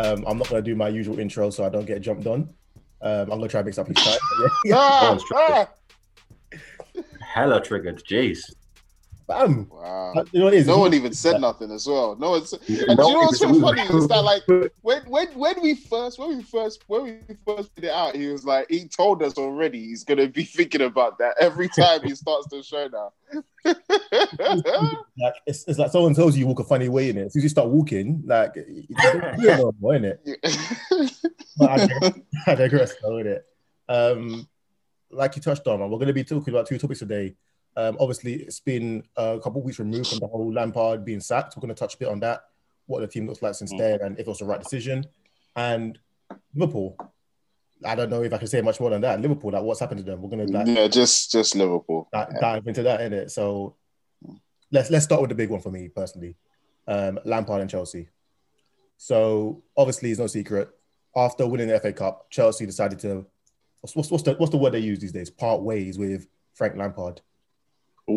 Um, I'm not going to do my usual intro so I don't get jumped on. Um, I'm going to try and mix up his time. Yeah. Ah, ah. Hella triggered. Jeez. Bam. Wow. You know what it is? No one even said nothing as well. No one. Said, and do you know what's so funny is that like when when when we first when we first when we first put it out, he was like he told us already he's gonna be thinking about that every time he starts the show now. like it's, it's like someone tells you you walk a funny way in it. As soon as you start walking, like you don't feel no more in it. But I digress, I digress though, innit? Um, like you touched on, we're going to be talking about two topics today. Um, obviously, it's been a couple of weeks removed from the whole Lampard being sacked. We're going to touch a bit on that, what the team looks like since Mm. then, and if it was the right decision. And Liverpool, I don't know if I can say much more than that. Liverpool, like what's happened to them? We're going to like, yeah, just just Liverpool. di- Yeah. dive into that in it. So let's let's start with the big one for me personally, um, Lampard and Chelsea. So obviously, it's no secret. After winning the FA Cup, Chelsea decided to what's, what's the what's the word they use these days? Part ways with Frank Lampard.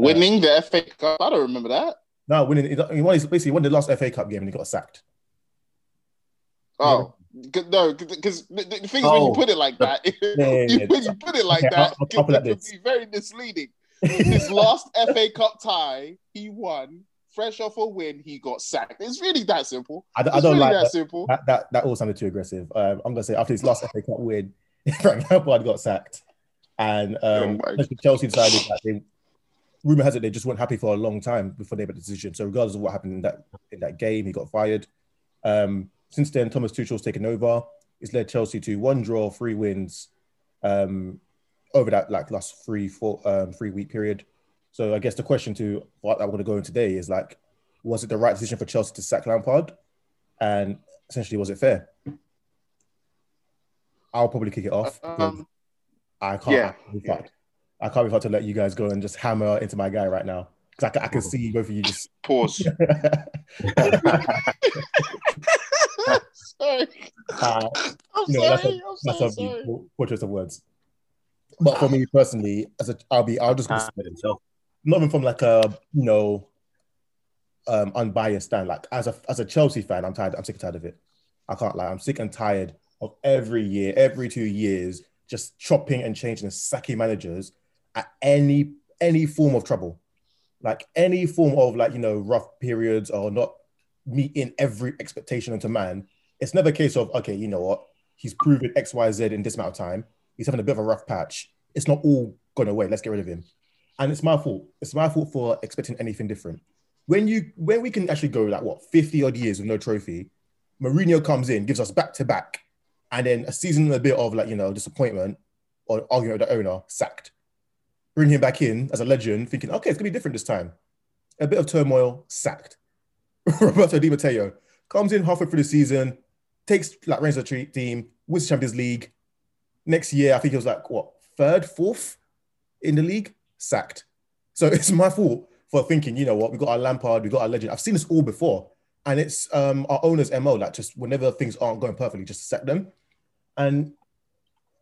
Winning the FA Cup, I don't remember that. No, winning he won his, basically won the last FA Cup game and he got sacked. Oh. No, because the, the thing is, when Oh, you put it like that, yeah, you, yeah. when you put it like Okay, that, I'll- I'll it, can be very misleading. His last FA Cup tie, he won. Fresh off a win, he got sacked. It's really that simple. I, don't- I don't really like that that. simple. That, that that all sounded too aggressive. Um, I'm gonna say after his last FA Cup win, Frank Lampard got sacked, and um, Oh Chelsea decided that they. Rumor has it they just weren't happy for a long time before they made the decision. So regardless of what happened in that in that game, he got fired. Um, since then, Thomas Tuchel's taken over. He's led Chelsea to one draw, three wins, um, over that like last three four um, three week period. So I guess the question to what I'm going to go in today is like, was it the right decision for Chelsea to sack Lampard? And essentially, was it fair? I'll probably kick it off. Um, I can't. yeah, be yeah. Fucked. I can't be fucked to let you guys go and just hammer into my guy right now because I, ca- I can see both of you just. Pause. sorry. Uh, I'm you know, that's sorry. a, I'm that's so a sorry. poor, poor of words. But for me personally, as a, I'll be, I'll just himself. not even from like a you know, um, unbiased stand. Like as a as a Chelsea fan, I'm tired. I'm sick and tired of it. I can't lie. I'm sick and tired of every year, every two years, just chopping and changing and sacking managers at any any form of trouble, like any form of like you know rough periods or not meeting every expectation into man. It's never a case of okay, you know what, he's proven X, Y, Z in this amount of time. He's having a bit of a rough patch. It's not all gone away. Let's get rid of him and it's my fault. It's my fault for expecting anything different. When you when we can actually go like what 50 odd years with no trophy, Mourinho comes in, gives us back to back, and then a season and a bit of like you know disappointment or argument with the owner, sacked. Bring him back in as a legend, thinking okay, it's gonna be different this time. A bit of turmoil, sacked. Roberto Di Matteo comes in halfway through the season, takes like reins of the team, wins the Champions League. Next year, I think it was like what third, fourth in the league, sacked. So it's my fault for thinking, you know what, we got our Lampard, we got our legend. I've seen this all before. And it's um, our owner's MO, like just whenever things aren't going perfectly, just sack them. And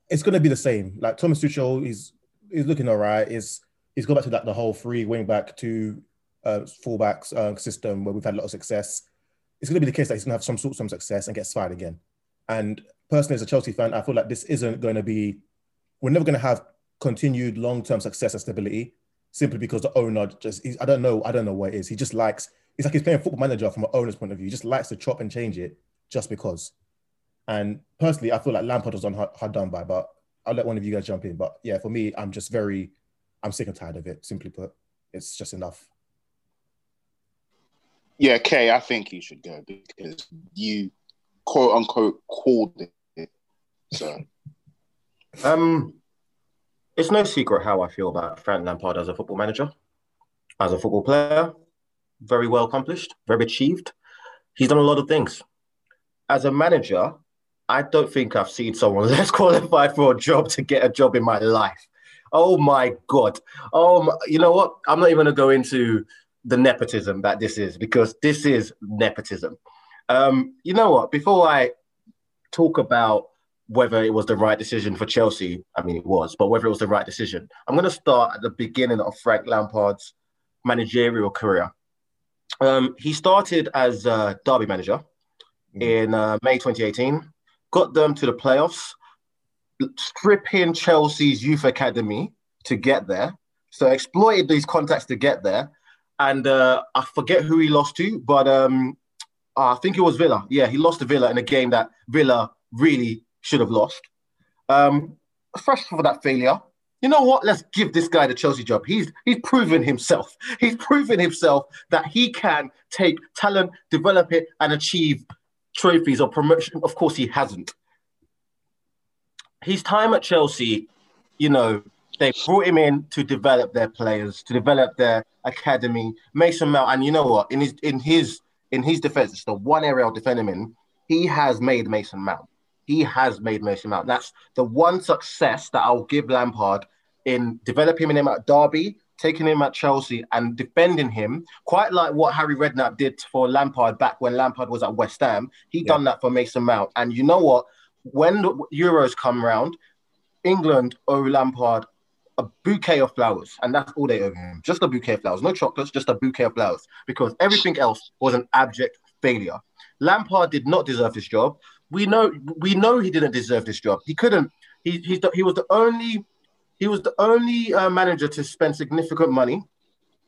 it's going to be the same. Like Thomas Tuchel, he's, he's looking all right. He's, he's gone back to that the whole three wing back, two uh, fullbacks uh, system where we've had a lot of success. It's going to be the case that he's going to have some sort some success and gets fired again. And personally, as a Chelsea fan, I feel like this isn't going to be, we're never going to have continued long-term success and stability simply because the owner just I don't know I don't know what it is. He just likes it's like he's playing football manager from an owner's point of view. He just likes to chop and change it just because. And personally, I feel like Lampard was on hard, hard done by, but I'll let one of you guys jump in. But yeah, for me, I'm just very I'm sick and tired of it. Simply put, it's just enough. Yeah, Kay, I think you should go because you quote unquote called it. So Um, it's no secret how I feel about Frank Lampard as a football manager, as a football player. Very well accomplished, very achieved. He's done a lot of things. As a manager, I don't think I've seen someone less qualified for a job to get a job in my life. Oh my god! Um, you know what? I'm not even going to go into the nepotism that this is because this is nepotism. Um, you know what? Before I talk about whether it was the right decision for Chelsea, I mean, it was, but whether it was the right decision, I'm going to start at the beginning of Frank Lampard's managerial career. Um, he started as a Derby manager, in uh, May 2018, got them to the playoffs, stripping Chelsea's youth academy to get there. So exploited these contacts to get there. And uh, I forget who he lost to, but um, I think it was Villa. Yeah, he lost to Villa in a game that Villa really should have lost. Um, fresh for that failure. You know what? Let's give this guy the Chelsea job. He's he's proven himself. He's proven himself that he can take talent, develop it, and achieve trophies or promotion. Of course, he hasn't. His time at Chelsea, you know, they brought him in to develop their players, to develop their academy. Mason Mount, and you know what? In his in his in his defense, it's the one area I'll defend him in. He has made Mason Mount. He has made Mason Mount. That's the one success that I'll give Lampard in developing him at Derby, taking him at Chelsea, and defending him, quite like what Harry Redknapp did for Lampard back when Lampard was at West Ham. He yeah. done that for Mason Mount. And you know what? When the Euros come round, England owe Lampard a bouquet of flowers, and that's all they owe him. Just a bouquet of flowers, no chocolates, just a bouquet of flowers, because everything else was an abject failure. Lampard did not deserve this job. We know, we know he didn't deserve this job. He couldn't. He he's the, he was the only he was the only uh, manager to spend significant money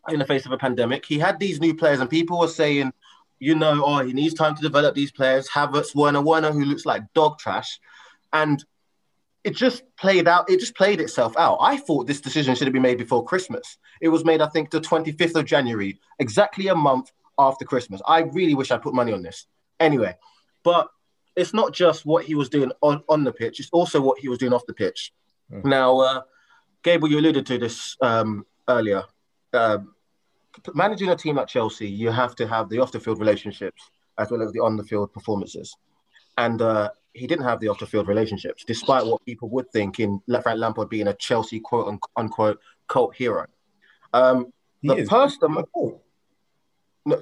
in the face of a pandemic. He had these new players, and people were saying, you know, oh, he needs time to develop these players. Havertz, Werner, Werner, who looks like dog trash, and it just played out. It just played itself out. I thought this decision should have been made before Christmas. It was made, I think, the 25th of January, exactly a month after Christmas. I really wish I put money on this. Anyway, but it's not just what he was doing on, on the pitch; it's also what he was doing off the pitch. Mm. Now, uh, Gabriel, you alluded to this um, earlier. Uh, managing a team at Chelsea, you have to have the off the field relationships as well as the on the field performances. And uh, he didn't have the off the field relationships, despite what people would think in Frank Lampard being a Chelsea quote unquote cult hero. Um, the person, no,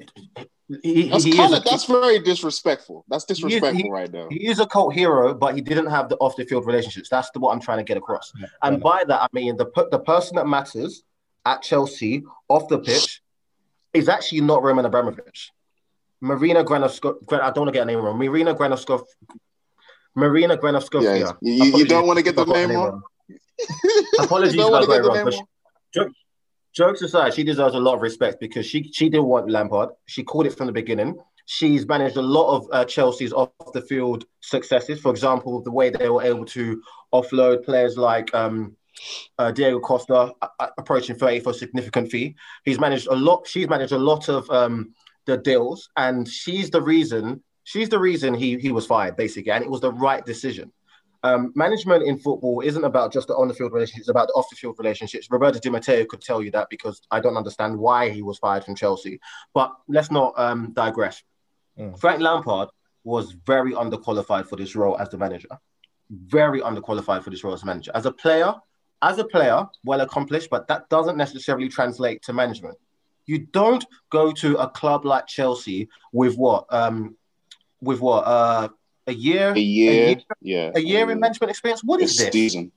he, that's he kind of that's very disrespectful. That's disrespectful he, right now. He is a cult hero, but he didn't have the off the field relationships. That's the, what I'm trying to get across. Yeah, and yeah. by that I mean the the person that matters at Chelsea off the pitch is actually not Roman Abramovich. Marina Granovskov. I don't want to get a name wrong. Marina Granovskov. Marina Granovskov. Yeah, you, you, don't want to get the name wrong. Apologies, if I got it wrong jokes aside, she deserves a lot of respect because she she didn't want Lampard. She called it from the beginning. She's managed a lot of uh, Chelsea's off the field successes. For example, the way they were able to offload players like um, uh, Diego Costa, uh, uh approaching 30 for a significant fee. He's managed a lot. She's managed a lot of um, the deals, and she's the reason. She's the reason he he was fired, basically, and it was the right decision. Um, management in football isn't about just the on the field relationships, it's about the off the field relationships. Roberto Di Matteo could tell you that because I don't understand why he was fired from Chelsea. But let's not um, digress. Mm. Frank Lampard was very underqualified for this role as the manager. Very underqualified for this role as manager. As a player, as a player, well accomplished, but that doesn't necessarily translate to management. You don't go to a club like Chelsea with what? Um, with what? Uh, a year, a year, a year yeah, a year in management experience. What is this? Season.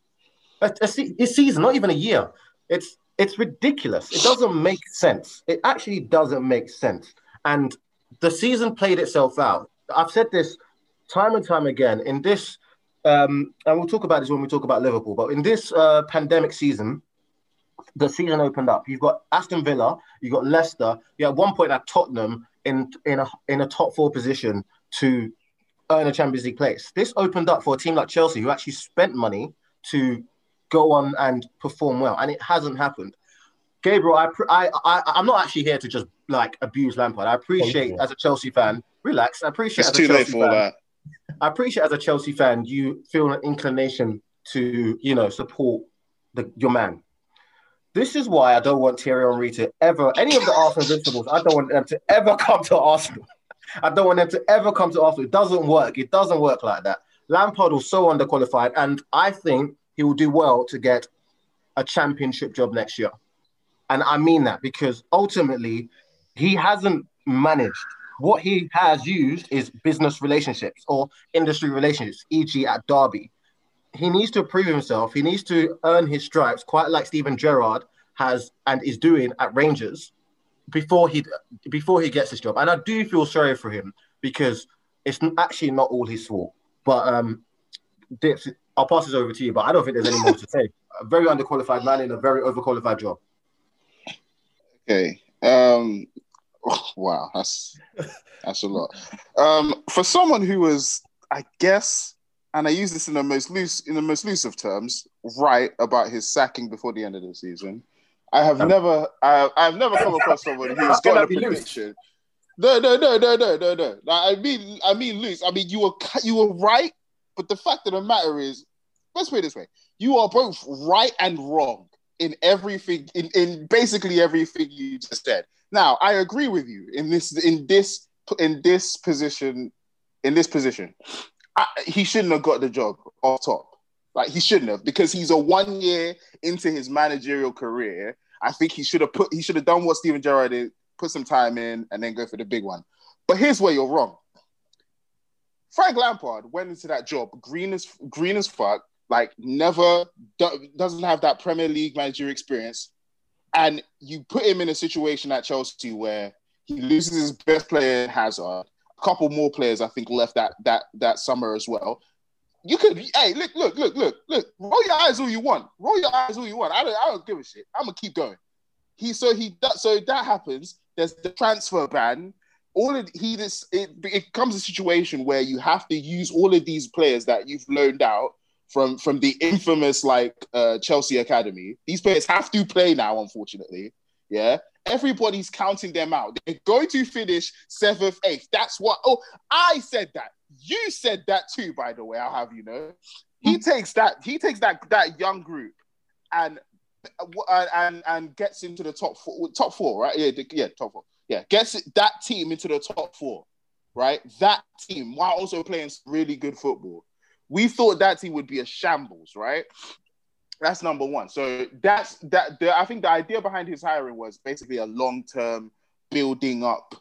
A, a, a season, not even a year. It's it's ridiculous. It doesn't make sense. It actually doesn't make sense. And the season played itself out. I've said this time and time again. In this, um, and we'll talk about this when we talk about Liverpool. But in this uh, pandemic season, the season opened up. You've got Aston Villa, you've got Leicester. You at one point at Tottenham in in a in a top four position to earn a Champions League place. This opened up for a team like Chelsea, who actually spent money to go on and perform well, and it hasn't happened. Gabriel, I, I, I, I'm not actually here to just like abuse Lampard. I appreciate as a Chelsea fan, relax. I appreciate it's too late for fan, that. I appreciate as a Chelsea fan, you feel an inclination to, you know, support the, your man. This is why I don't want Thierry Henry to ever, any of the Arsenal Invincibles, I don't want them to ever come to Arsenal. I don't want them to ever come to Arsenal. It doesn't work. It doesn't work like that. Lampard was so underqualified, and I think he will do well to get a championship job next year. And I mean that because ultimately he hasn't managed. What he has used is business relationships or industry relationships, e.g., at Derby. He needs to prove himself. He needs to earn his stripes, quite like Steven Gerrard has and is doing at Rangers before he before he gets this job. And I do feel sorry for him because it's actually not all his fault. But um, Dips, I'll pass this over to you. But I don't think there's any more to say. A very underqualified man in a very overqualified job. Okay. Um. oh, wow, that's that's a lot. Um, for someone who was, I guess, and I use this in the most loose in the most loose of terms, right about his sacking before the end of the season. I have Um, never, I, I've never come across someone who has Can got a prediction. No, no, no, no, no, no, no. Like, I mean, I mean loose. I mean, you were you were right, but the fact of the matter is, let's put it this way: you are both right and wrong in everything, in, in basically everything you just said. Now, I agree with you in this, in this, in this position, in this position. I, he shouldn't have got the job off top. Like he shouldn't have because he's a one year into his managerial career. I think he should have put he should have done what Steven Gerrard did, put some time in, and then go for the big one. But here's where you're wrong. Frank Lampard went into that job green as green as fuck, like never do, doesn't have that Premier League manager experience, and you put him in a situation at Chelsea where he loses his best player Hazard, a couple more players I think left that that that summer as well. You could, hey, look, look, look, look, look. Roll your eyes all you want. Roll your eyes all you want. I don't, I don't give a shit. I'm gonna keep going. He so he that so that happens. There's the transfer ban. All of he this it it comes a situation where you have to use all of these players that you've loaned out from from the infamous like uh, Chelsea academy. These players have to play now, unfortunately. Yeah, everybody's counting them out. They're going to finish seventh, eighth. That's what. Oh, I said that. You said that too, by the way. I'll have you know. He hmm. takes that. He takes that that young group, and and and gets into the top four. Top four, right? Yeah, yeah, top four. Yeah, gets that team into the top four, right? That team, while also playing really good football. We thought that team would be a shambles, right? That's number one. So that's that. The, I think the idea behind his hiring was basically a long term building up,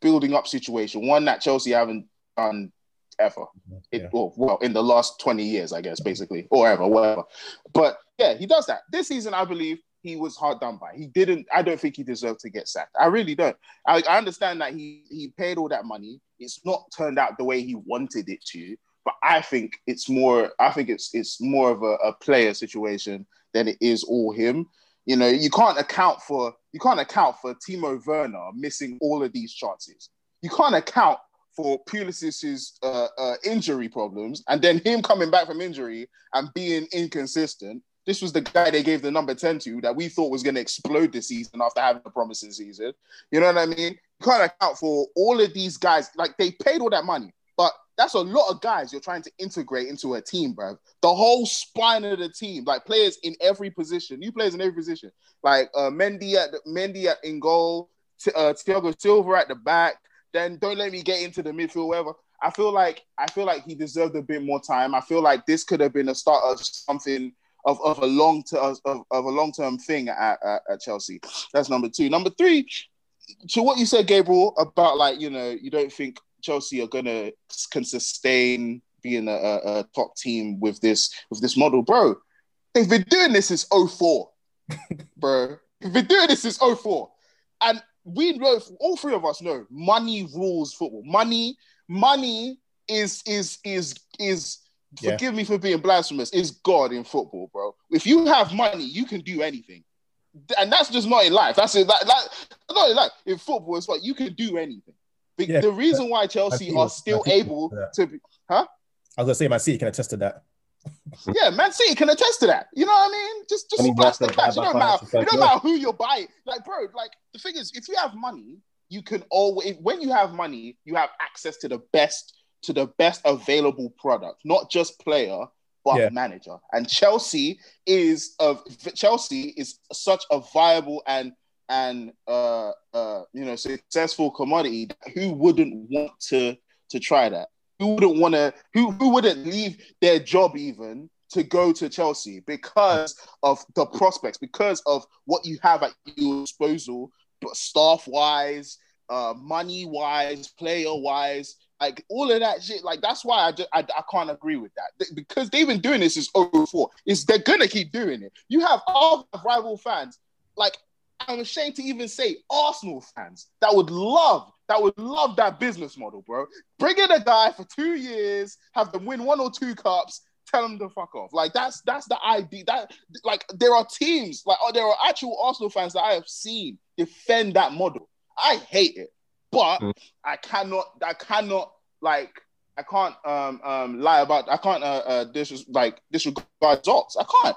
building up situation. One that Chelsea haven't done ever. It, Yeah. well, well, in the last 20 years, I guess, basically, or ever, whatever. But yeah, he does that. This season, I believe he was hard done by. He didn't, I don't think he deserved to get sacked. I really don't. I, I understand that he he paid all that money. It's not turned out the way he wanted it to, but I think it's more, I think it's it's more of a, a player situation than it is all him. You know, you can't account for you can't account for Timo Werner missing all of these chances. You can't account for Pulisic's uh, uh, injury problems, and then him coming back from injury and being inconsistent. This was the guy they gave the number 10 to that we thought was going to explode this season after having a promising season. You know what I mean? You can't account for all of these guys. Like they paid all that money, that's a lot of guys you're trying to integrate into a team, bro. The whole spine of the team, like players in every position, new players in every position, like uh, Mendy at Mendy at in goal, T- uh, Thiago Silva at the back. Then don't let me get into the midfield, whatever. I feel like I feel like he deserved a bit more time. I feel like this could have been a start of something of, of a long ter- of, of a long term thing at, at, at Chelsea. That's number two. Number three, to what you said, Gabriel, about like you know you don't think Chelsea are gonna can sustain being a, a, top team with this with this model, bro. They've been doing this since 04, bro. They've been doing this since 04. and we know all three of us know money rules football. Money, money is is is is Yeah. forgive me for being blasphemous, is God in football, bro. If you have money, you can do anything. And that's just not in life. That's it. Like, like, not in life. In football, it's like you can do anything. The, Yeah. the reason why Chelsea feel- are still able to be, huh? I was gonna say my seat can attest to that. yeah, Man City can attest to that. You know what I mean? Just just I mean, splash the the- cash. It don't matter. financial It don't matter who you're buying. Like, bro, like the thing is, if you have money, you can always when you have money, you have access to the best to the best available product, not just player, but Yeah. manager. And Chelsea is of Chelsea is such a viable and and uh uh you know successful commodity. Who wouldn't want to to try that? Who wouldn't want to? Who who wouldn't leave their job even to go to Chelsea because of the prospects, because of what you have at your disposal, but staff wise, uh, money wise, player wise, like all of that shit. Like that's why I, just, I I can't agree with that Th- because they've been doing this since 04. Is they're gonna keep doing it. You have all rival fans like. I'm ashamed to even say Arsenal fans that would love, that would love that business model, bro. Bring in a guy for two years, have them win one or two cups, tell them to fuck off. Like that's that's the idea. That like there are teams, like oh, there are actual Arsenal fans that I have seen defend that model. I hate it, but mm. I cannot. I cannot like. I can't um um lie about. I can't uh, uh dis like disregard results. I can't.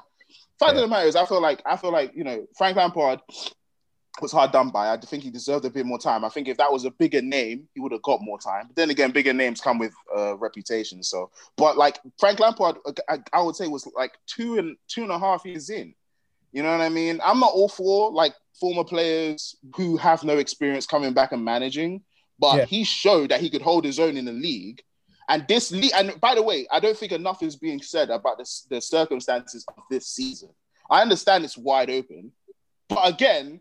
Fact yeah. of the matter is, I feel like I feel like you know Frank Lampard was hard done by. I think he deserved a bit more time. I think if that was a bigger name, he would have got more time. But then again, bigger names come with uh, reputation. So, but like Frank Lampard, I, I, would say was like two and two and a half years in. You know what I mean? I'm not all for like former players who have no experience coming back and managing, but yeah. he showed that he could hold his own in the league. And this league, and by the way, I don't think enough is being said about this, the circumstances of this season. I understand it's wide open, but again,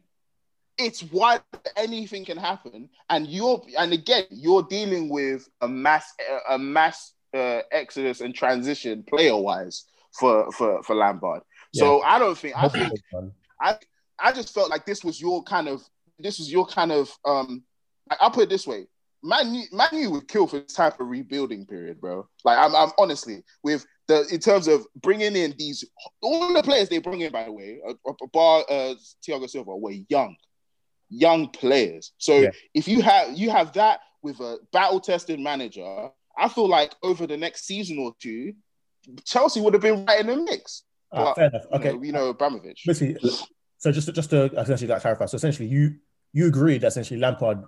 it's wide. Anything can happen, and you're and again, you're dealing with a mass a mass uh, exodus and transition player wise for for for Lampard. Yeah. So I don't think I think I I just felt like this was your kind of this was your kind of um. I'll put it this way: Man, Man U would kill for this type of rebuilding period, bro. Like I'm, I'm honestly with the in terms of bringing in these all the players they bring in, by the way, uh, bar uh, Thiago Silva were young, young players. So yeah. if you have you have that with a battle tested manager, I feel like over the next season or two, Chelsea would have been right in the mix. Uh, but, fair enough. Okay, you know, you know Abramovich. Basically, so just just to essentially that clarify. So essentially, you you agreed that essentially Lampard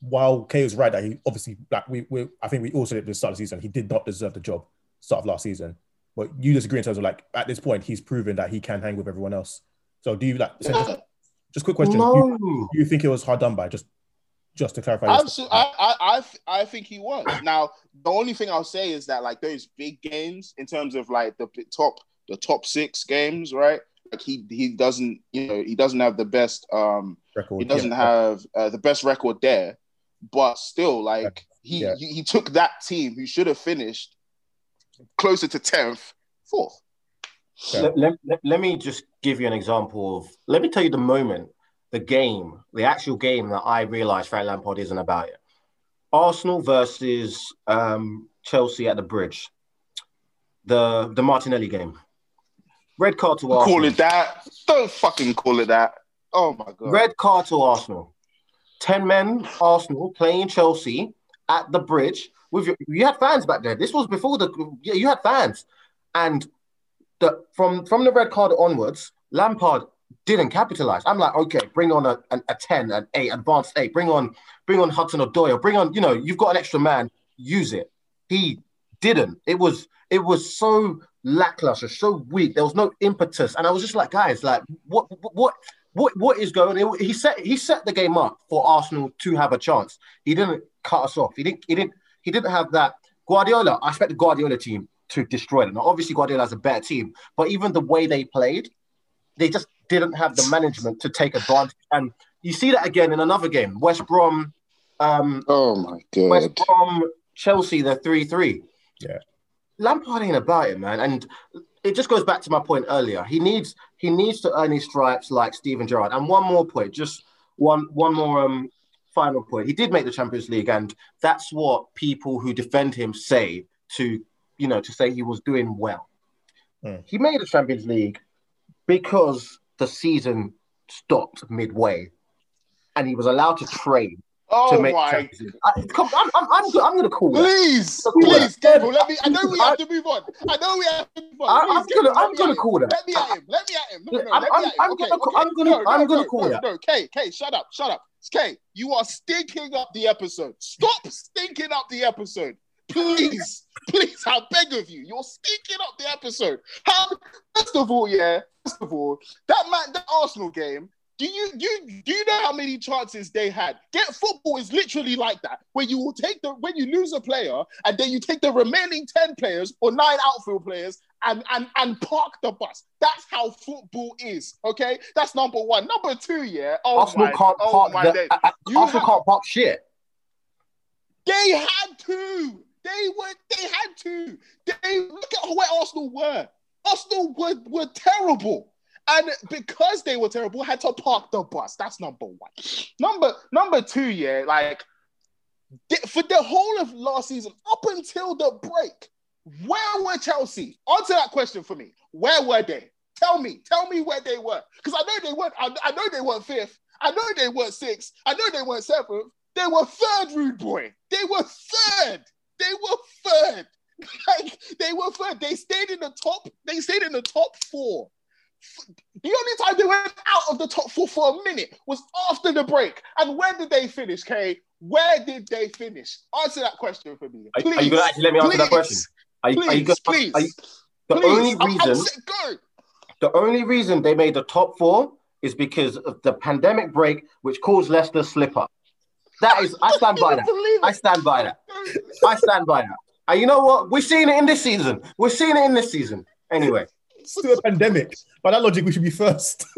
while Kay was right that he obviously like we, we I think we also did at the start of the season he did not deserve the job start of last season. But you disagree in terms of like at this point he's proven that he can hang with everyone else. So do you like just, just quick question? No. Do, you, do you think it was hard done by just just to clarify? Absolutely, I, I, I I think he was. Now the only thing I'll say is that like those big games in terms of like the top the top six games, right? Like he he doesn't you know he doesn't have the best um record. He doesn't yeah. have uh, the best record there but still, like he, yeah. he, he took that team who should have finished closer to tenth, fourth. Yeah. Let, let, let, let, me just give you an example of. Let me tell you the moment, the game, the actual game that I realized Frank Lampard isn't about it. Arsenal versus um, Chelsea at the Bridge, the the Martinelli game. Red card to Arsenal. Call it that. Don't fucking call it that. Oh my god. Red card to Arsenal. 10 men Arsenal playing Chelsea at the bridge with your, you had fans back there. This was before the you had fans. And the from from the red card onwards, Lampard didn't capitalize. I'm like, okay, bring on a, a, a 10, an 8, advanced 8, bring on bring on Hudson Odoi, bring on, you know, you've got an extra man, use it. He didn't. It was it was so lackluster, so weak. There was no impetus. And I was just like, guys, like what what what what is going? He set he set the game up for Arsenal to have a chance. He didn't cut us off. He didn't he didn't he didn't have that. Guardiola, I expect the Guardiola team to destroy them. Now, obviously, Guardiola has a better team, but even the way they played, they just didn't have the management to take advantage. And you see that again in another game, West Brom. Um, oh my god, West Brom, Chelsea, the three three. Yeah, Lampard ain't about it, man. And it just goes back to my point earlier. He needs he needs to earn his stripes like Steven Gerrard. And one more point, just one one more um final point. He did make the Champions League, and that's what people who defend him say to you know to say he was doing well. Mm. He made the Champions League because the season stopped midway, and he was allowed to train Oh to make my! I, uh, come, I'm, I'm, I'm, I'm to call please, that. Please, Gabriel, let me. I know we have to move on. I know we have to move on. I, am to, I'm to call that. Let me at him. Let me at him. No, no, I'm, let me at him. I'm okay, gonna, okay. I'm to, I'm going to call that. No, Kay, Kay, shut up, shut up. Kay, you are stinking up the episode. Stop stinking up the episode. Please, please, I beg of you. You're stinking up the episode. How? First of all, yeah. First of all, that man, that Arsenal game, do you you do you know how many chances they had? Get football is literally like that, where you will take the when you lose a player and then you take the remaining ten players or nine outfield players and and and park the bus. That's how football is. Okay, that's number one. Number two, yeah. Oh Arsenal my, can't oh park. My the, uh, uh Arsenal have, can't park shit. They had to. They were. They had to. They look at where Arsenal were. Arsenal were were terrible. And because they were terrible, had to park the bus. That's number one. Number number two, yeah, like For the whole of last season, up until the break, where were Chelsea? Answer that question for me. Where were they? Tell me. Tell me where they were. Because I know they weren't. I, I know they weren't fifth. I know they weren't sixth. I know they weren't seventh. They were third, rude boy. They were third. They were third. Like they were third. They stayed in the top. They stayed in the top four. The only time they went out of the top four for a minute was after the break. And where did they finish, Kay? Where did they finish? Answer that question for me. Please. are you going to actually let me answer that question? Are you, are you Please, gonna, please, are you, the please. only reason go. the only reason they made the top four is because of the pandemic break, which caused Leicester slip up. That is, I stand by that. I stand by that. I stand by that. And you know what? We're seeing it in this season. We're seeing it in this season. Anyway, Still a pandemic. By that logic, we should be first.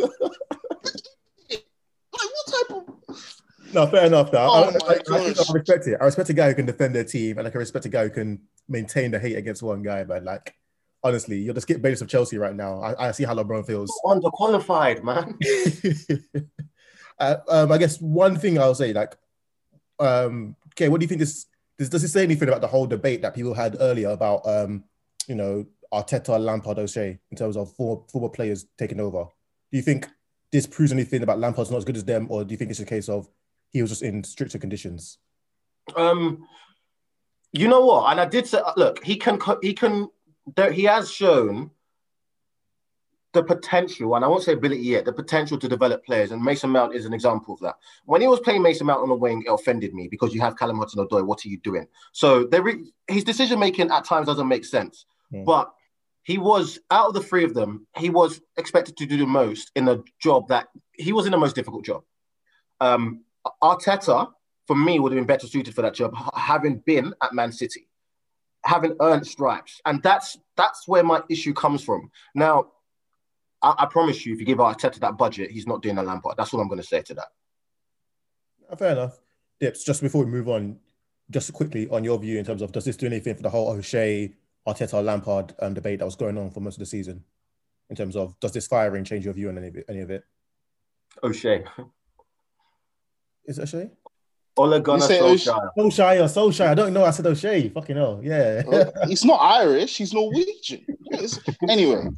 Like what type of no, fair enough. Though. Oh I, I, I, I, respect it. I respect a guy who can defend their team, and I can respect a guy who can maintain the hate against one guy. But like, honestly, you're the Skip Bayless of Chelsea right now. I, I see how LeBron feels. underqualified, man. uh, um, I guess one thing I'll say, like, um, okay, what do you think this, this does this say anything about the whole debate that people had earlier about, um, you know, Arteta, Lampard, O'Shea in terms of former, former players taking over? Do you think this proves anything about Lampard's not as good as them, or do you think it's a case of he was just in stricter conditions? Um, you know what? And I did say, look, he can, he can, he has shown the potential, and I won't say ability yet, the potential to develop players. And Mason Mount is an example of that. When he was playing Mason Mount on the wing, it offended me because you have Callum Hudson-Odoi. What are you doing? So there, his decision making at times doesn't make sense. Hmm. But he was out of the three of them, he was expected to do the most in a job that he was in the most difficult job. Um, Arteta, for me, would have been better suited for that job, having been at Man City, having earned stripes, and that's that's where my issue comes from. Now, I, I promise you, if you give Arteta that budget, he's not doing a Lampard. That's all I'm going to say to that. Uh, Fair enough. Dips, just before we move on, just quickly on your view in terms of does this do anything for the whole O'Shea, Arteta, Lampard um, debate that was going on for most of the season? In terms of does this firing change your view on any of it? Any of it? O'Shea, Is it O'Shea? Ole Gunnar say O'Shea? Solskjaer. Solskjaer or Solskjaer. I don't know. I said O'Shea. Fucking hell. Yeah. He's not Irish. He's Norwegian. Yes. anyway,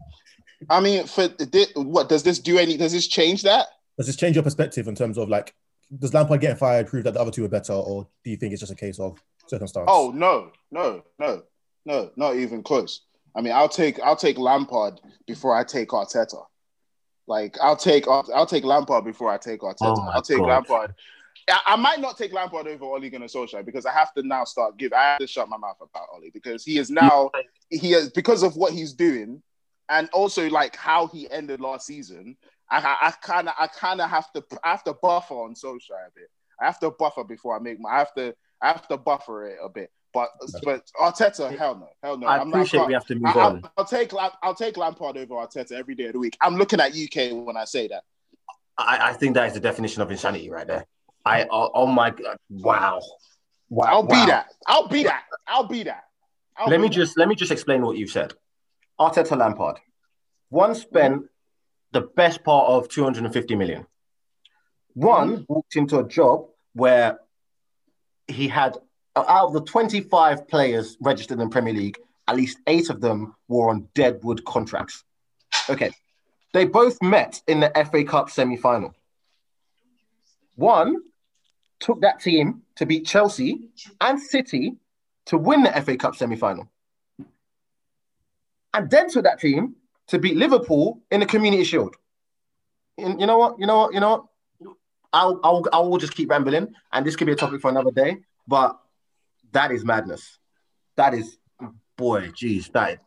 I mean, for thi- what does this do? Any does this change that? Does this change your perspective in terms of like, does Lampard getting fired prove that the other two are better, or do you think it's just a case of circumstance? Oh no, no, no, no, not even close. I mean, I'll take I'll take Lampard before I take Arteta. Like I'll take I'll, I'll take Lampard before I take Arteta. Oh I'll take God. Lampard. I, I might not take Lampard over Ole Gunnar Solskjaer because I have to now start give. I have to shut my mouth about Ole because he is now he is because of what he's doing, and also like how he ended last season. I kind of I kind of have to I have to buffer on Solskjaer a bit. I have to buffer before I make my. I have to I have to buffer it a bit. But but Arteta, hell no, hell no. I I'm appreciate not, we have to move I, on. I'll, take I'll take Lampard over Arteta every day of the week. I'm looking at UK when I say that. I, I think that is the definition of insanity right there. I oh, oh my god! Wow, wow! I'll wow. be that. I'll be that. I'll be that. I'll let be me that. just let me just explain what you said. Arteta Lampard, one spent the best part of 250 million. One mm-hmm. walked into a job where he had out of the 25 players registered in the Premier League, at least eight of them were on deadwood contracts. Okay. They both met in the FA Cup semi-final. One took that team to beat Chelsea and City to win the FA Cup semi-final. And then took that team to beat Liverpool in the Community Shield. And you know what? You know what? You know what? I'll, I'll, I will just keep rambling, and this could be a topic for another day. But that is madness. That is, boy, geez, that. Is,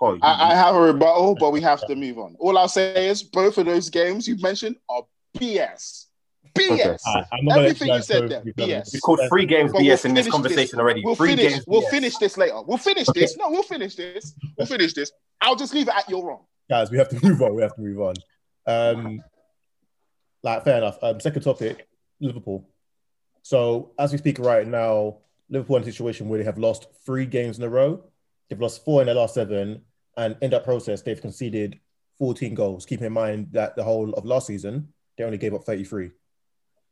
oh, I, I have a rebuttal, but we have to move on. All I'll say is both of those games you mentioned are BS. BS. Okay. I- I'm not gonna Everything you guys said there, BS. we called three games But BS we'll in this conversation this. already. We'll three finish. games. We'll BS. finish this later. We'll finish this. No, we'll finish this. We'll finish this. I'll just leave it at you're wrong. guys, we have to move on. We have to move on. Um, like, fair enough. Um, second topic, Liverpool. So, as we speak right now, Liverpool in a situation where they have lost three games in a row. They've lost four in their last seven, and in that process, they've conceded 14 goals. Keep in mind that the whole of last season, they only gave up 33.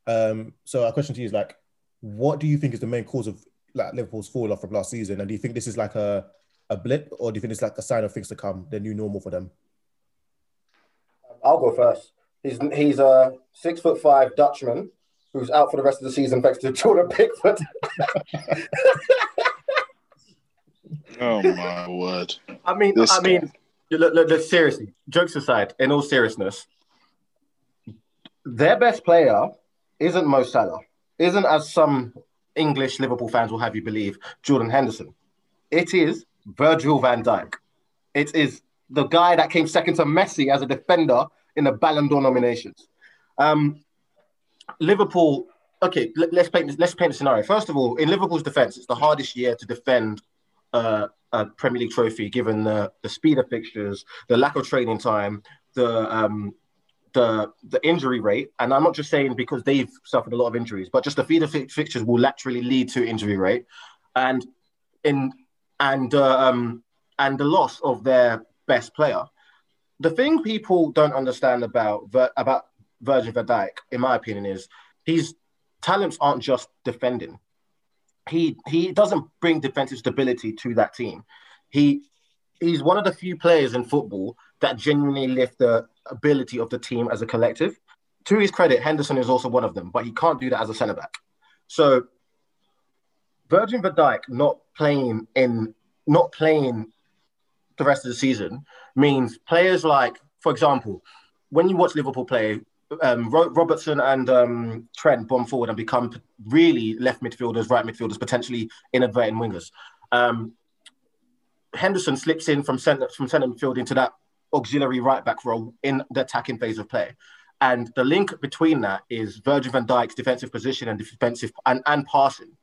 Um, so, our question to you is like, what do you think is the main cause of like Liverpool's fall off from last season? And do you think this is like a a blip, or do you think it's like a sign of things to come, the new normal for them? I'll go first. He's he's a six foot five Dutchman who's out for the rest of the season thanks to Jordan Pickford. oh my word! I mean, This I mean, look, look, look, seriously. Jokes aside, in all seriousness, their best player isn't Mo Salah, isn't as some English Liverpool fans will have you believe, Jordan Henderson. It is Virgil van Dijk. It is the guy that came second to Messi as a defender in the Ballon d'Or nominations. Um, Liverpool. Okay, let, us paint let's paint the scenario. First of all, in Liverpool's defense, it's the hardest year to defend uh, a Premier League trophy, given the the speed of fixtures, the lack of training time, the um, the the injury rate. And I'm not just saying because they've suffered a lot of injuries, but just the feeder fi- fixtures will naturally lead to injury rate, and in and uh, um, and the loss of their best player. The thing people don't understand about about Virgil van Dijk, in my opinion, is his talents aren't just defending. He he doesn't bring defensive stability to that team. He he's one of the few players in football that genuinely lift the ability of the team as a collective. To his credit, Henderson is also one of them, but he can't do that as a centre back. So Virgil van Dijk not playing in not playing the rest of the season means players like, for example, when you watch Liverpool play, um, Ro- Robertson and um, Trent bomb forward and become really left midfielders, right midfielders, potentially inadvertent wingers. Um, Henderson slips in from centre from centre midfield into that auxiliary right back role in the attacking phase of play. And the link between that is Virgil van Dijk's defensive position and defensive and, and passing.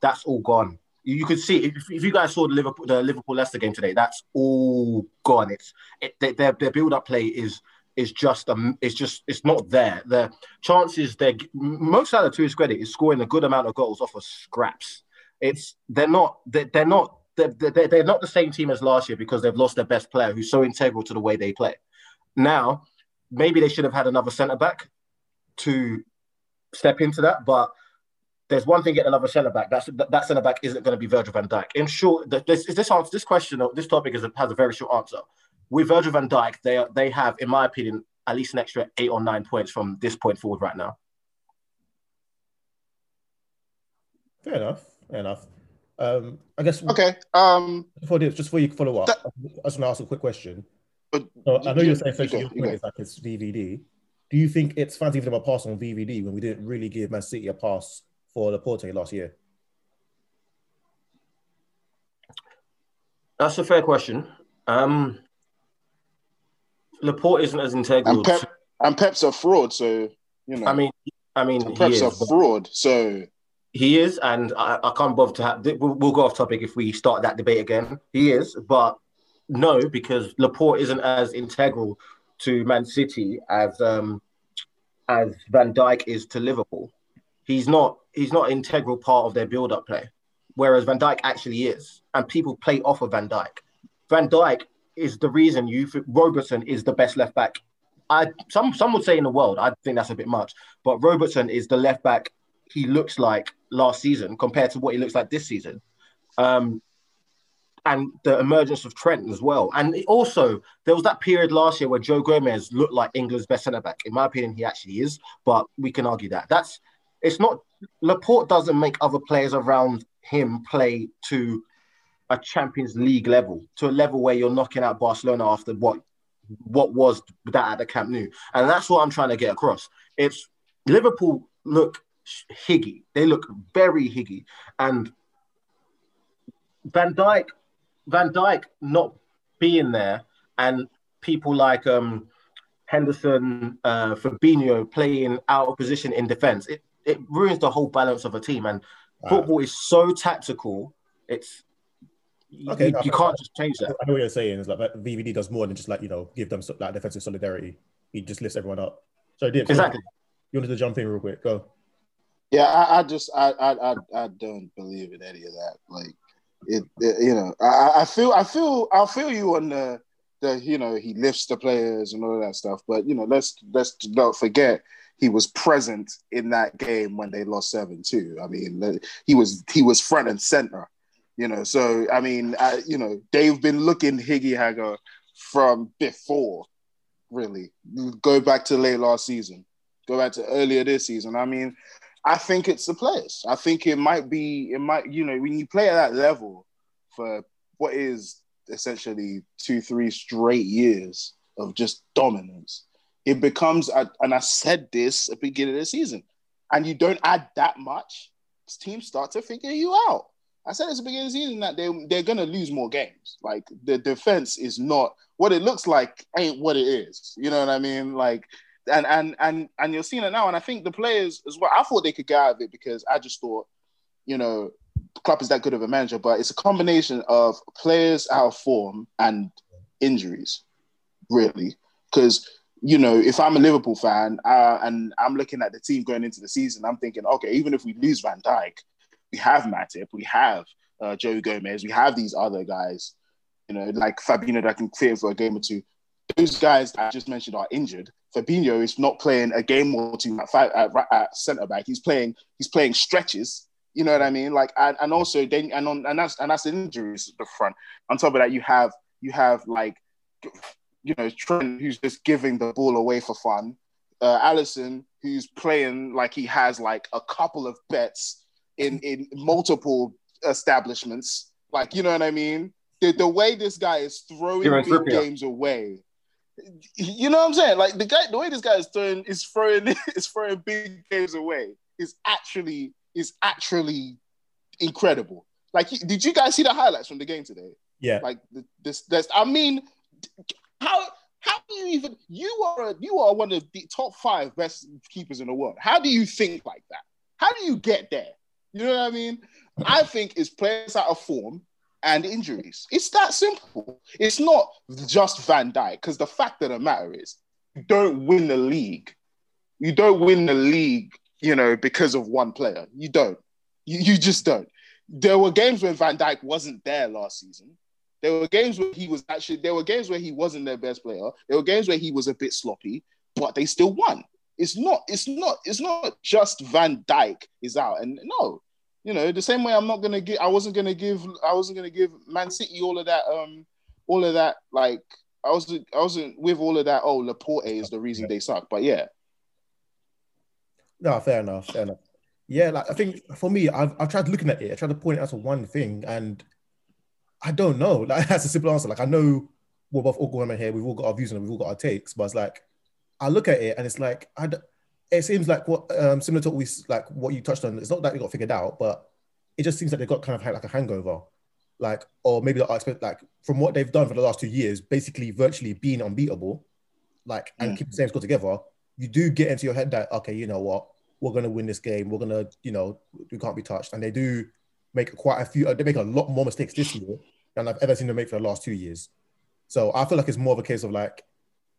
That's all gone. You, you could see if, if you guys saw the Liverpool the Liverpool Leicester game today, that's all gone. It's it, their their build up play is is just um it's just it's not there. The chances they're most out of to his credit is scoring a good amount of goals off of scraps. It's they're not they're, they're not they're, they're, they're not the same team as last year because they've lost their best player who's so integral to the way they play. Now, maybe they should have had another centre back to step into that, but there's one thing getting another centre back. That's that centre back isn't going to be Virgil van Dijk. In short, this is this answer, this question, this topic is has a very short answer. With Virgil van Dijk, they are, they have, in my opinion, at least an extra eight or nine points from this point forward right now. Fair enough. Fair enough. Um, I guess Okay. Um, before this, just before you follow up, That- I just want to ask a quick question. but So I know you- you're saying you essentially your you point is like it's VVD. Do you think it's fans giving them a pass on VVD when we didn't really give Man City a pass for Laporte last year? That's a fair question. Um, Laporte isn't as integral. and Pep to- and Pep's a fraud, so you know. I mean, I mean, he Pep's is, a fraud, so he is, and I, I can't bother to have. We'll, we'll go off topic if we start that debate again. He is, but no, because Laporte isn't as integral to Man City as um as Van Dijk is to Liverpool. He's not. He's not an integral part of their build-up play, whereas Van Dijk actually is, and people play off of Van Dijk. Van Dijk is the reason you. think Robertson is the best left back. I some some would say in the world. I think that's a bit much, but Robertson is the left back he looks like last season compared to what he looks like this season. Um, and the emergence of Trent as well. And also, there was that period last year where Joe Gomez looked like England's best centre back. In my opinion, he actually is, but we can argue that. That's it's not Laporte doesn't make other players around him play to a Champions League level, to a level where you're knocking out Barcelona after what what was that at the Camp Nou. And that's what I'm trying to get across. It's Liverpool look higgy. They look very higgy. And Van Dijk, Van Dijk not being there, and people like um, Henderson, uh, Fabinho playing out of position in defense, it, it ruins the whole balance of a team. And Wow. football is so tactical. It's you- Okay, you, you can't just change that. I know what you're saying. Is like that VVD does more than just like you know give them so- like defensive solidarity. He just lifts everyone up. So Dibs, Exactly. You wanted to jump in real quick. Go. yeah, I, I just I, I I I don't believe in any of that. Like it, it- you know, I, I feel I feel I'll feel you on the the you know he lifts the players and all that stuff. But you know, let's let's not forget he was present in that game when they lost seven two. I mean, he was he was front and center. You know, so I mean, uh, you know, they've been looking Higgy Hagger from before, really. Go back to late last season, go back to earlier this season. I mean, I think it's the players. I think it might be, it might, you know, when you play at that level for what is essentially two, three straight years of just dominance, it becomes, and I said this at the beginning of the season, and you don't add that much, teams start to figure you out. I said at the beginning of the season that they they're gonna lose more games. Like the defense is not what it looks like, ain't what it is. You know what I mean? Like, and and and and you're seeing it now. And I think the players as well. I thought they could get out of it because I just thought, you know, Klopp is that good of a manager, but it's a combination of players out of form and injuries, really. Because you know, if I'm a Liverpool fan uh, and I'm looking at the team going into the season, I'm thinking, okay, even if we lose Van Dijk, we have Matip, we have uh, Joe Gomez, we have these other guys, you know, like Fabinho that can in for a game or two. Those guys I just mentioned are injured. Fabinho is not playing a game or two at, five, at, at centre back. He's playing he's playing stretches. You know what I mean? Like and, and also then and on and that's and that's injuries at the front. On top of that, you have you have like you know, Trent, who's just giving the ball away for fun. Uh, Alisson, who's playing like he has like a couple of bets in in multiple establishments. Like, you know what I mean? The, the way this guy is throwing big games away. You know what I'm saying? Like the guy, the way this guy is throwing is throwing is throwing big games away is actually is actually incredible. Like, did you guys see the highlights from the game today? Yeah. Like this, this. I mean, how how do you even you are a, you are one of the top five best keepers in the world. How do you think like that? How do you get there? You know what I mean? I think it's players out of form and injuries. It's that simple. It's not just Van Dijk, because the fact of the matter is, you don't win the league. You don't win the league, you know, because of one player. You don't. You, you just don't. There were games when Van Dijk wasn't there last season. There were games where he was actually there were games where he wasn't their best player. There were games where he was a bit sloppy, but they still won. It's not, it's not, it's not just Van Dijk is out. And no, you know, the same way I'm not gonna give I wasn't gonna give I wasn't gonna give Man City all of that um all of that like I wasn't I wasn't with all of that, oh Laporte is the reason they suck. But yeah. No, fair enough, fair enough. Yeah, like I think for me, I've, I've tried looking at it. I tried to point it out to one thing, and I don't know. Like that's a simple answer. Like I know we're both all going here. We've all got our views and we've all got our takes. But it's like I look at it and it's like I. It seems like what um, similar to what we like what you touched on. It's not that they got figured out, but it just seems like they got kind of like a hangover, like or maybe I expect like from what they've done for the last two years, basically virtually being unbeatable, like and mm. keep the same score together. You do get into your head that okay, you know what, we're gonna win this game. We're gonna, you know, we can't be touched, and they do make quite a few. They make a lot more mistakes this year than I've ever seen them make for the last two years. So I feel like it's more of a case of like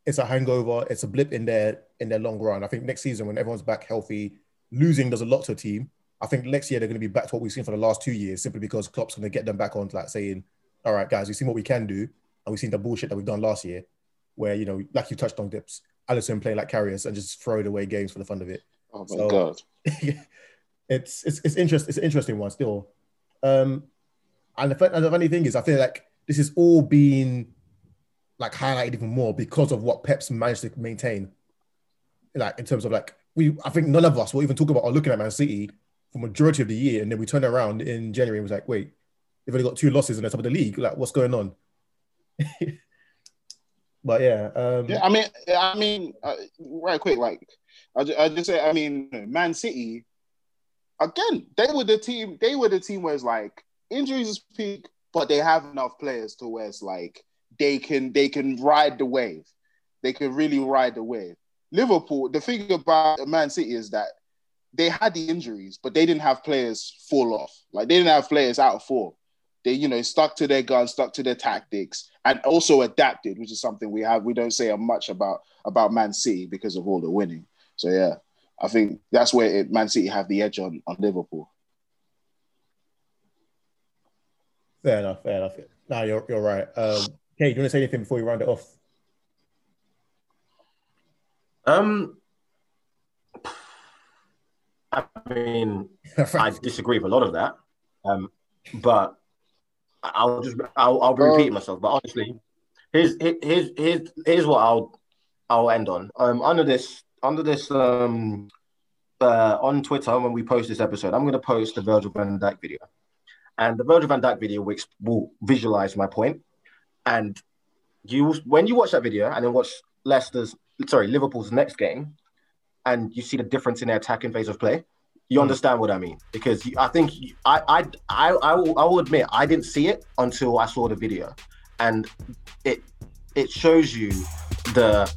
it's a hangover, it's a blip in their in their long run. I think next season when everyone's back healthy, losing does a lot to a team. I think next year they're going to be back to what we've seen for the last two years, simply because Klopp's going to get them back on to like saying, "All right, guys, we've seen what we can do, and we've seen the bullshit that we've done last year, where you know, like you touched on, dips, Alisson playing like Karius and just throwing away games for the fun of it." Oh my so, god, it's it's it's interesting. It's an interesting one still. Um, and the, and the funny thing is, I feel like this is all being like highlighted even more because of what Pep's managed to maintain. Like in terms of like we, I think none of us will even talk about or looking at Man City for majority of the year, and then we turned around in January and was like, wait, they've only got two losses in the top of the league. Like, what's going on? but yeah, um, yeah. I mean, I mean, uh, right quick, like I just, I just say, I mean, Man City again, they were the team. They were the team where it's like injuries is peak, but they have enough players to where it's like they can they can ride the wave. They can really ride the wave. Liverpool, the thing about Man City is that they had the injuries, but they didn't have players fall off. Like they didn't have players out of form. They, you know, stuck to their guns, stuck to their tactics, and also adapted, which is something we have we don't say much about about Man City because of all the winning. So yeah, I think that's where it, Man City have the edge on on Liverpool. Fair enough. Fair enough. No, you're you're right. Um, Okay, do you want to say anything before we round it off? Um, I mean, I disagree with a lot of that. Um, but I'll just I'll, I'll be repeating myself. But honestly, here's here's here's here's what I'll I'll end on. Um, under this under this um uh on Twitter when we post this episode, I'm gonna post the Virgil van Dijk video, and the Virgil van Dijk video will, will visualize my point. And you when you watch that video and then watch Leicester's sorry Liverpool's next game, and you see the difference in their attacking phase of play, you hmm. understand what I mean because I think I I I I will, I will admit I didn't see it until I saw the video, and it it shows you the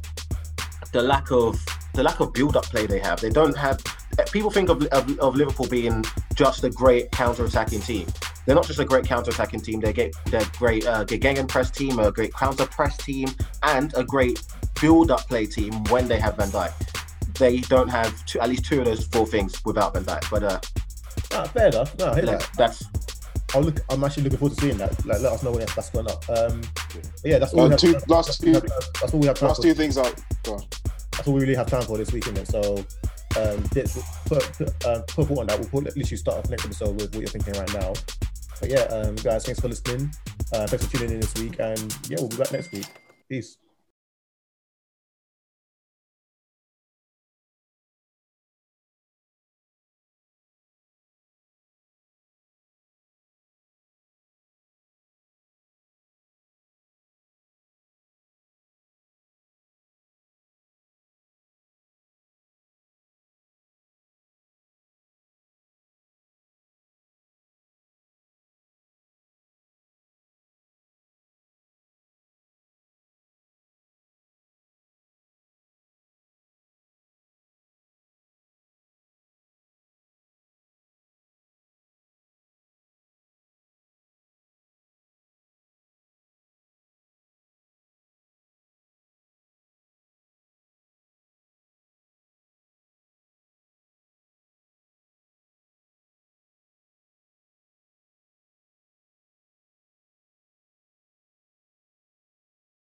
the lack of the lack of build up play they have. They don't have. People think of, of, of Liverpool being just a great counter attacking team. They're not just a great counter attacking team. They're get they're great uh, Gegengen press team, a great counter press team, and a great build up play team when they have Van Dijk they don't have two, at least two of those four things without Van Dijk. But uh, nah, fair enough. No, I hear like, that. that's I'll look. I'm actually looking forward to seeing that. Like, let us know when that's going up. Um, yeah, that's all. Uh, we have, that's, last two- that's all we have time Last for. two things out. That's all we really have time for this weekend. So, um, put put, uh, put a on that. We'll put, literally start off next episode with what you're thinking right now. But yeah, um, guys, thanks for listening. Uh, thanks for tuning in this week, and yeah, we'll be back next week. Peace.